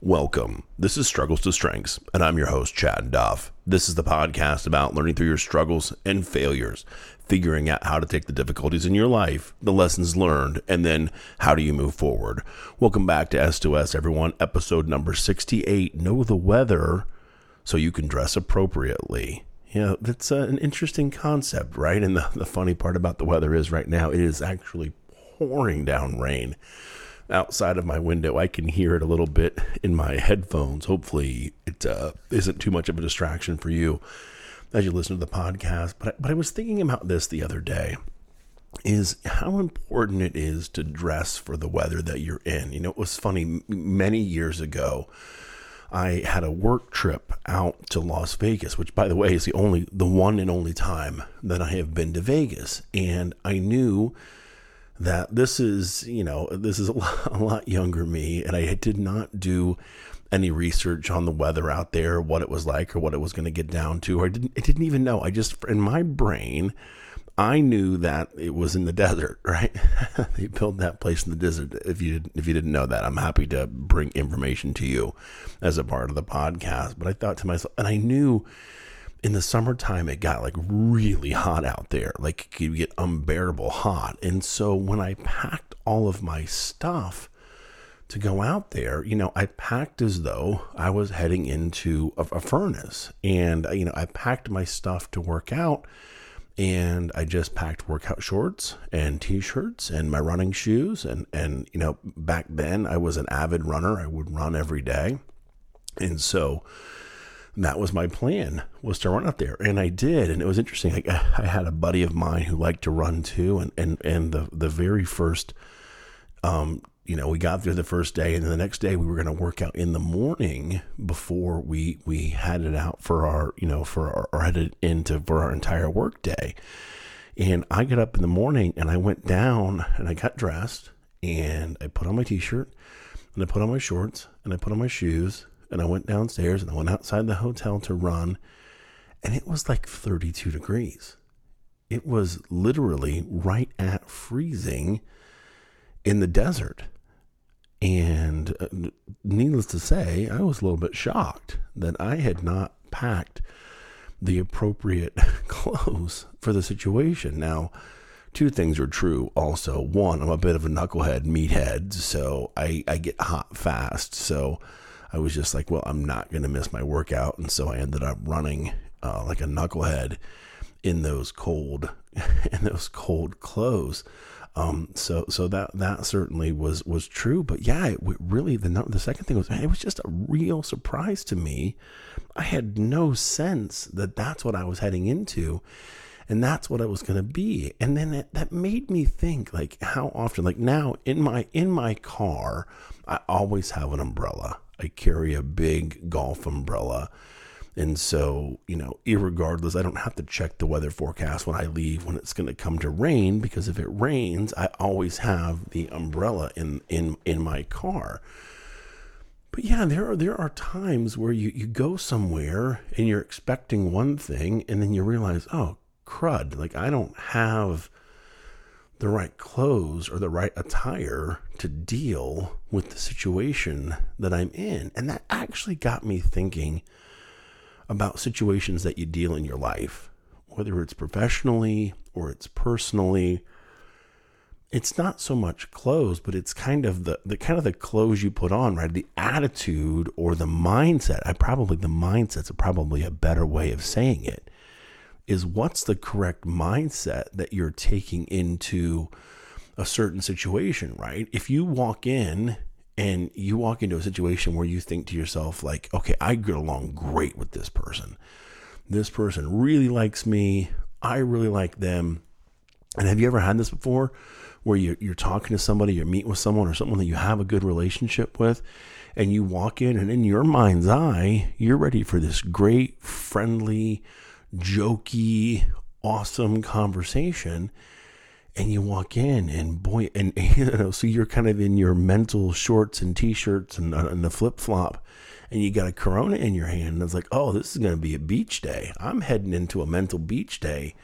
Welcome. This is Struggles to Strengths, and I'm your host, Chad Duff. This is the podcast about learning through your struggles and failures, figuring out how to take the difficulties in your life, the lessons learned, and then how do you move forward. Welcome back to S2S, everyone. Episode number 68 Know the Weather so you can dress appropriately. Yeah, that's uh, an interesting concept, right? And the, the funny part about the weather is right now it is actually pouring down rain outside of my window. I can hear it a little bit in my headphones. Hopefully, it uh, not too much of a distraction for you as you listen to the podcast. But but I was thinking about this the other day. Is how important it is to dress for the weather that you're in. You know, it was funny many years ago. I had a work trip out to Las Vegas, which, by the way, is the only, the one and only time that I have been to Vegas. And I knew that this is, you know, this is a lot, a lot younger me, and I did not do any research on the weather out there, what it was like, or what it was going to get down to. Or I didn't, I didn't even know. I just, in my brain, I knew that it was in the desert, right? they built that place in the desert. If you if you didn't know that, I'm happy to bring information to you as a part of the podcast. But I thought to myself, and I knew in the summertime it got like really hot out there. Like it could get unbearable hot. And so when i packed all of my stuff to go out there you know i packed as though i was heading into a, a furnace. And you know i packed my stuff to work out and I just packed workout shorts and t-shirts and my running shoes. And and you know back then I was an avid runner. I would run every day. And so that was my plan was to run out there. And i did and it was interesting. Like i had a buddy of mine who liked to run too and and and the the very first um you know we got there the first day and then the next day we were going to work out in the morning before we we had it out for our you know for our or headed into for our entire work day. And i got up in the morning and i went down and i got dressed and i put on my t-shirt and i put on my shorts and i put on my shoes and I went downstairs and I went outside the hotel to run, and it was like 32 degrees. It was literally right at freezing in the desert. And uh, needless to say, I was a little bit shocked that I had not packed the appropriate clothes for the situation. Now, two things are true also. One, I'm a bit of a knucklehead, meathead, so I, I get hot fast. So I was just like, well, I'm not going to miss my workout. And so I ended up running uh, like a knucklehead in those cold, in those cold clothes. Um, so, so that, that certainly was, was true, but yeah, it really, the, the second thing was, it was just a real surprise to me. I had no sense that that's what I was heading into and that's what it was going to be and then it, that made me think like how often like now in my in my car i always have an umbrella I carry a big golf umbrella. And so, you know, regardless, I don't have to check the weather forecast when I leave when it's going to come to rain because if it rains, I always have the umbrella in in in my car. But yeah, there are there are times where you you go somewhere and you're expecting one thing and then you realize, "Oh, crud, like I don't have the right clothes or the right attire to deal with the situation that I'm in. And that actually got me thinking about situations that you deal in your life, whether it's professionally or it's personally. It's not so much clothes, but it's kind of the, the kind of the clothes you put on, right? The attitude or the mindset. I probably the mindset's probably a better way of saying it is what's the correct mindset that you're taking into a certain situation, right? If you walk in and you walk into a situation where you think to yourself, like, okay, I get along great with this person. This person really likes me. I really like them. And have you ever had this before where you're, you're talking to somebody, you're meeting with someone or someone that you have a good relationship with, and you walk in, and in your mind's eye, you're ready for this great, friendly, jokey, awesome conversation. And you walk in, and boy, and you know, so you're kind of in your mental shorts and t-shirts and, uh, and the flip flop, and you got a Corona in your hand, and it's like, oh, this is going to be a beach day. I'm heading into a mental beach day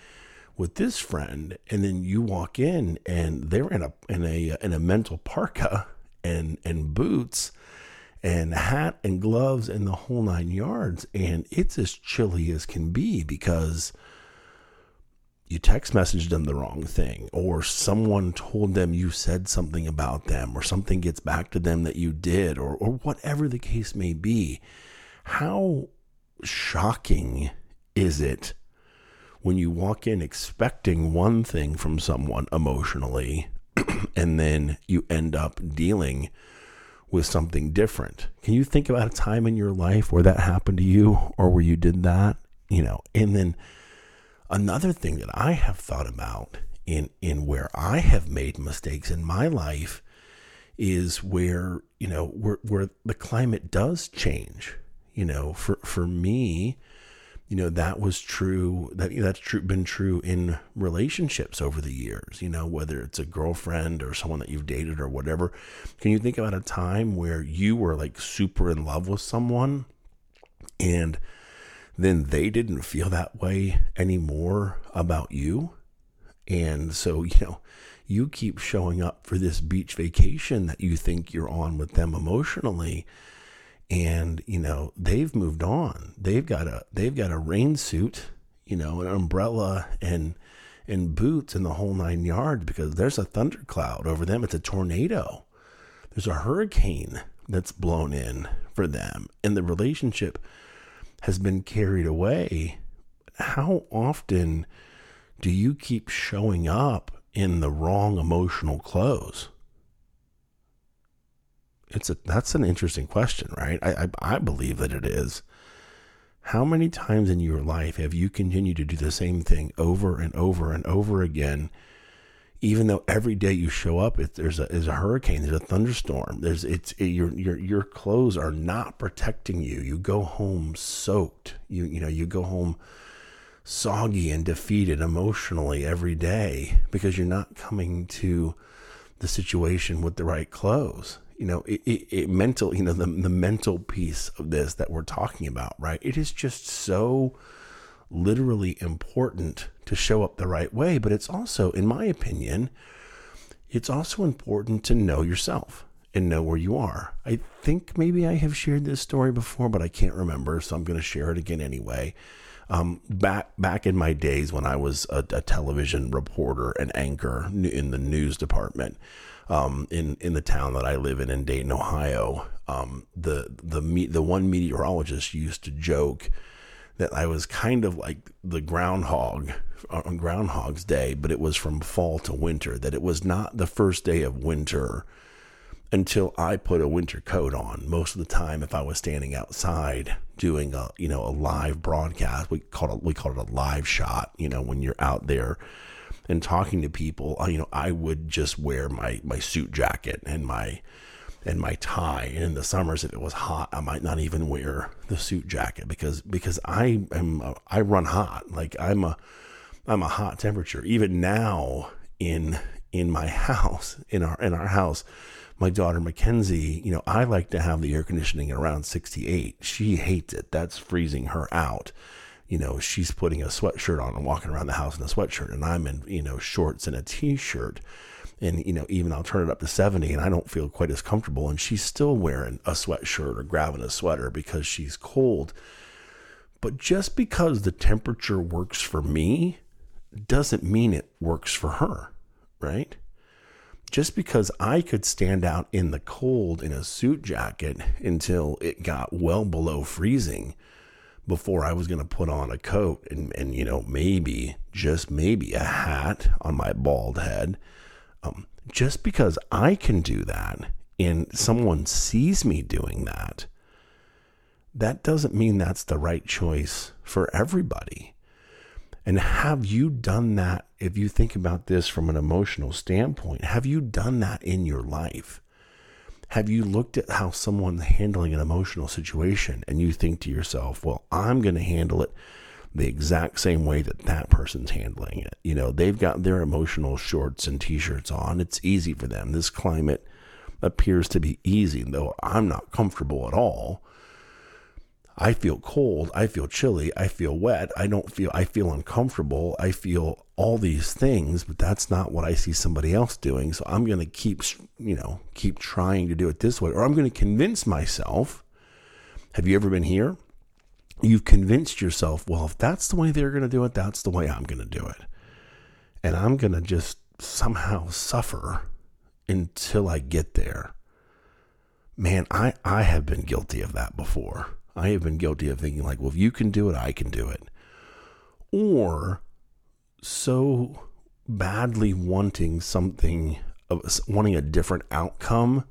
with this friend, and then you walk in, and they're in a in a in a mental parka and and boots, and hat and gloves and the whole nine yards. And it's as chilly as can be because you text messaged them the wrong thing, or someone told them you said something about them, or something gets back to them that you did, or, or whatever the case may be. How shocking is it when you walk in expecting one thing from someone emotionally and then you end up dealing with something different. Can you think about a time in your life where that happened to you or where you did that? You know, and then another thing that I have thought about in in where I have made mistakes in my life is where, you know, where where the climate does change. You know, for for me, you know that was true that that's true been true in relationships over the years you know whether it's a girlfriend or someone that you've dated or whatever. Can you think about a time where you were like super in love with someone and then they didn't feel that way anymore about you? And so you know you keep showing up for this beach vacation that you think you're on with them emotionally and you know they've moved on. They've got a they've got a rain suit you know an umbrella and and boots and the whole nine yards because there's a thundercloud over them. It's a tornado. There's a hurricane that's blown in for them and the relationship has been carried away. How often do you keep showing up in the wrong emotional clothes it's a that's an interesting question, right? I, I, I believe that it is. How many times in your life have you continued to do the same thing over and over and over again? Even though every day you show up, it, there's a there's a hurricane, there's a thunderstorm, there's it's it, your your your clothes are not protecting you. You go home soaked. You you know you go home soggy and defeated emotionally every day because you're not coming to the situation with the right clothes you know, it, it, it, mental, you know, the, the mental piece of this that we're talking about, right? It is just so literally important to show up the right way. But it's also, in my opinion, it's also important to know yourself and know where you are. I think maybe I have shared this story before, but I can't remember, so I'm going to share it again anyway. Um, back back in my days when I was a, a television reporter and anchor in the news department, um, in in the town that I live in in Dayton, Ohio. Um, the the the one meteorologist used to joke that I was kind of like the groundhog on Groundhog's Day, but it was from fall to winter. That it was not the first day of winter until I put a winter coat on. Most of the time, if I was standing outside doing a you know a live broadcast, we call it we call it a live shot. You know when you're out there and talking to people, you know, I would just wear my my suit jacket and my and my tie. And in the summers, if it was hot, I might not even wear the suit jacket because because I am uh, I run hot. Like I'm a I'm a hot temperature. Even now in in my house in our in our house, my daughter Mackenzie, you know, I like to have the air conditioning at around 68. She hates it. That's freezing her out you know, she's putting a sweatshirt on and walking around the house in a sweatshirt, and I'm in, you know, shorts and a t shirt. And, you know, even I'll turn it up to 70 and I don't feel quite as comfortable. And she's still wearing a sweatshirt or grabbing a sweater because she's cold. But just because the temperature works for me doesn't mean it works for her, right? Just because I could stand out in the cold in a suit jacket until it got well below freezing before I was going to put on a coat and, and, you know, maybe, just maybe a hat on my bald head. Um, just because I can do that and someone sees me doing that, that doesn't mean that's the right choice for everybody. And have you done that? If you think about this from an emotional standpoint, have you done that in your life? Have you looked at how someone's handling an emotional situation and you think to yourself, well, I'm going to handle it the exact same way that that person's handling it? You know, they've got their emotional shorts and t shirts on. It's easy for them. This climate appears to be easy, though I'm not comfortable at all. I feel cold. I feel chilly. I feel wet. I don't feel, I feel uncomfortable. I feel all these things, but that's not what I see somebody else doing. So I'm going to keep, you know, keep trying to do it this way, or I'm going to convince myself. Have you ever been here? You've convinced yourself, well, if that's the way they're going to do it, that's the way I'm going to do it. And I'm going to just somehow suffer until I get there. Man, I, I have been guilty of that before. I have been guilty of thinking, like, well, if you can do it, I can do it. Or so badly wanting something, wanting a different outcome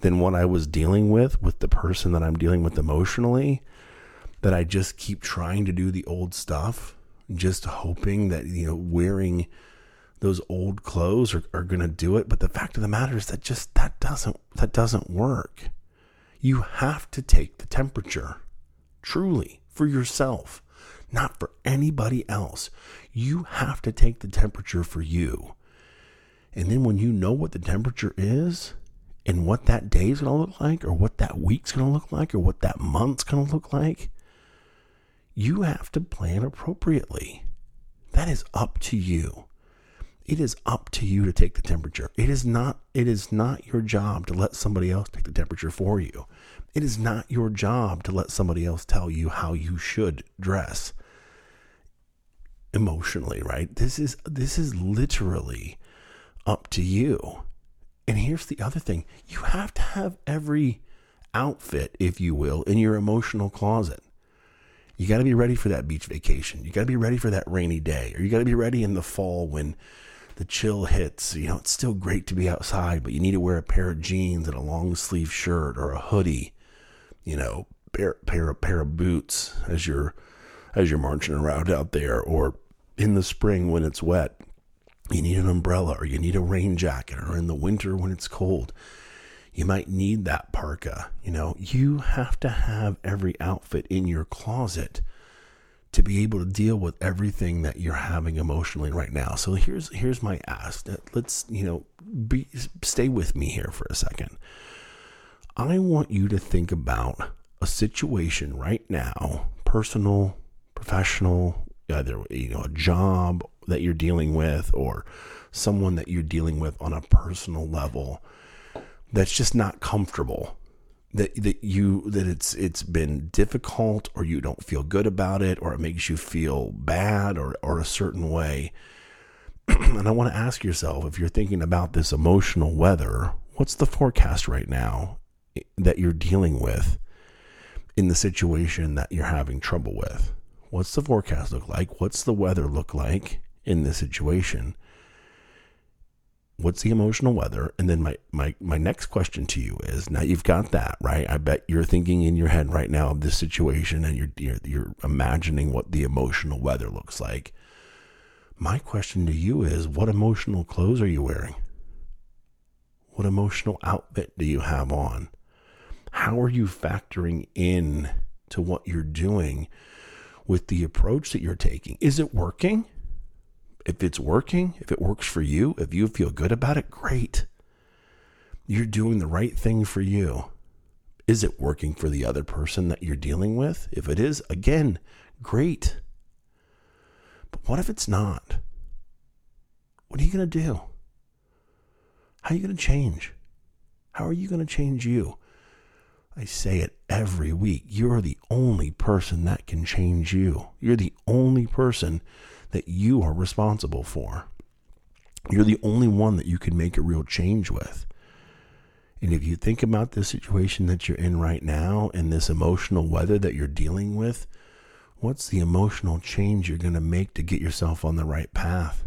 than what I was dealing with with the person that I'm dealing with emotionally, that I just keep trying to do the old stuff, just hoping that, you know, wearing those old clothes are, are going to do it. But the fact of the matter is that just, that doesn't, that doesn't work. You have to take the temperature, truly, for yourself, not for anybody else. You have to take the temperature for you. And then when you know what the temperature is and what that day is going to look like, or what that week's going to look like, or what that month's going to look like, you have to plan appropriately. That is up to you it is up to you to take the temperature. It is not it is not your job to let somebody else take the temperature for you. It is not your job to let somebody else tell you how you should dress emotionally, right? This is this is literally up to you. And here's the other thing. You have to have every outfit, if you will, in your emotional closet. You got to be ready for that beach vacation. You got to be ready for that rainy day, or you got to be ready in the fall when the chill hits. You know, it's still great to be outside, but you need to wear a pair of jeans and a long sleeve shirt or a hoodie. You know, pair pair pair of boots as you're as you're marching around out there, or in the spring when it's wet, you need an umbrella or you need a rain jacket, or in the winter when it's cold, you might need that parka. You know, you have to have every outfit in your closet to be able to deal with everything that you're having emotionally right now. So here's here's my ask. Uh, let's you know be stay with me here for a second. I want you to think about a situation right now, personal, professional, either you know a job that you're dealing with or someone that you're dealing with on a personal level that's just not comfortable that that you that it's it's been difficult or you don't feel good about it or it makes you feel bad or or a certain way. And I want to ask yourself if you're thinking about this emotional weather what's the forecast right now that you're dealing with in the situation that you're having trouble with? What's the forecast look like? What's the weather look like in this situation what's the emotional weather? And then my, my my next question to you is now you've got that right? I bet you're thinking in your head right now of this situation and you're, you're you're imagining what the emotional weather looks like. My question to you is what emotional clothes are you wearing? What emotional outfit do you have on? How are you factoring in to what you're doing with the approach that you're taking? Is it working if it's working, if it works for you, if you feel good about it, great. You're doing the right thing for you. Is it working for the other person that you're dealing with? If it is, again, great. But what if it's not? What are you going to do? How are you going to change? How are you going to change you? I say it every week. You're the only person that can change you. You're the only person that you are responsible for. You're the only one that you can make a real change with. And if you think about the situation that you're in right now and this emotional weather that you're dealing with, what's the emotional change you're going to make to get yourself on the right path?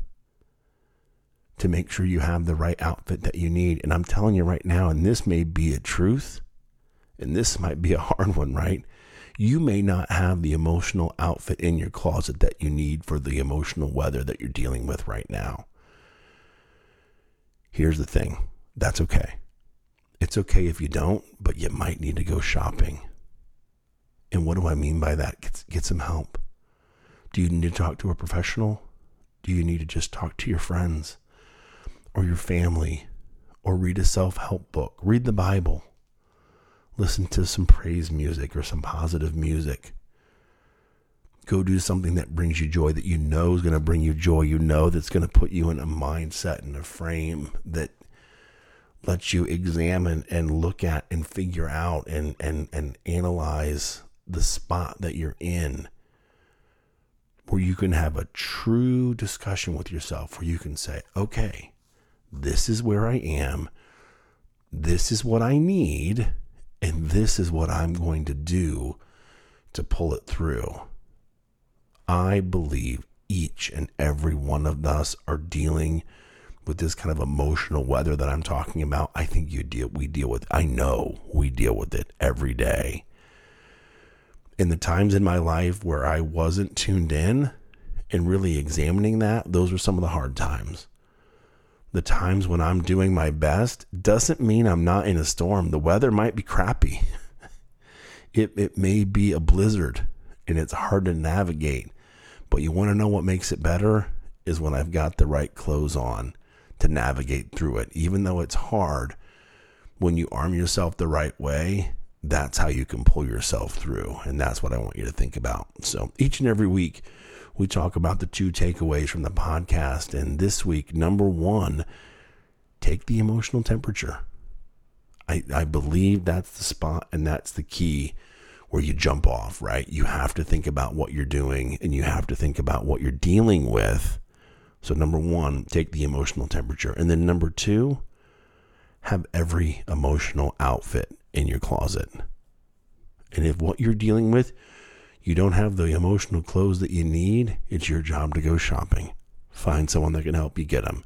To make sure you have the right outfit that you need. And I'm telling you right now, and this may be a truth, and this might be a hard one, right? you may not have the emotional outfit in your closet that you need for the emotional weather that you're dealing with right now. Here's the thing that's okay. It's okay if you don't, but you might need to go shopping. And what do I mean by that? Get, get some help. Do you need to talk to a professional? Do you need to just talk to your friends or your family or read a self help book? Read the Bible Listen to some praise music or some positive music. Go do something that brings you joy that you know is going to bring you joy. You know that's going to put you in a mindset and a frame that lets you examine and look at and figure out and, and, and analyze the spot that you're in where you can have a true discussion with yourself where you can say, okay, this is where I am. This is what I need. And this is what I'm going to do to pull it through. I believe each and every one of us are dealing with this kind of emotional weather that I'm talking about. I think you deal we deal with I know we deal with it every day. In the times in my life where I wasn't tuned in and really examining that, those were some of the hard times. The times when I'm doing my best doesn't mean I'm not in a storm. The weather might be crappy. it it may be a blizzard and it's hard to navigate. But you want to know what makes it better is when I've got the right clothes on to navigate through it. Even though it's hard, when you arm yourself the right way, that's how you can pull yourself through. And that's what I want you to think about. So each and every week, we talk about the two takeaways from the podcast. And this week, number one, take the emotional temperature. I, I believe that's the spot and that's the key where you jump off, right? You have to think about what you're doing and you have to think about what you're dealing with so, number one, take the emotional temperature. And then number two, have every emotional outfit in your closet. And if what you're dealing with, you don't have the emotional clothes that you need, it's your job to go shopping. Find someone that can help you get them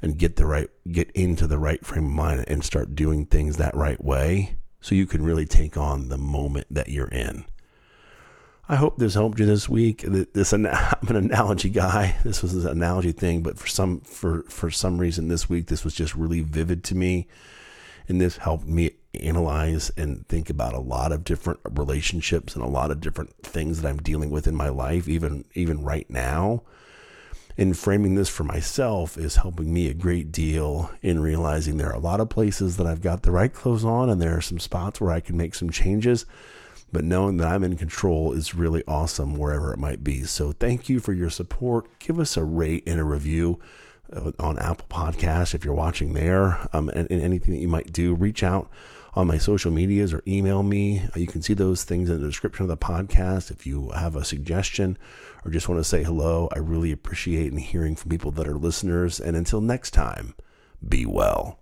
and get the right get into the right frame of mind and start doing things that right way so you can really take on the moment that you're in. I hope this helped you this week. This I'm an analogy guy. This was an analogy thing, but for some for for some reason this week this was just really vivid to me, and this helped me analyze and think about a lot of different relationships and a lot of different things that I'm dealing with in my life, even even right now. And framing this for myself is helping me a great deal in realizing there are a lot of places that I've got the right clothes on, and there are some spots where I can make some changes but knowing that I'm in control is really awesome wherever it might be. So thank you for your support. Give us a rate and a review on Apple Podcasts if you're watching there, um, and, and, anything that you might do. Reach out on my social medias or email me. You can see those things in the description of the podcast. If you have a suggestion or just want to say hello, I really appreciate and hearing from people that are listeners. And until next time, be well.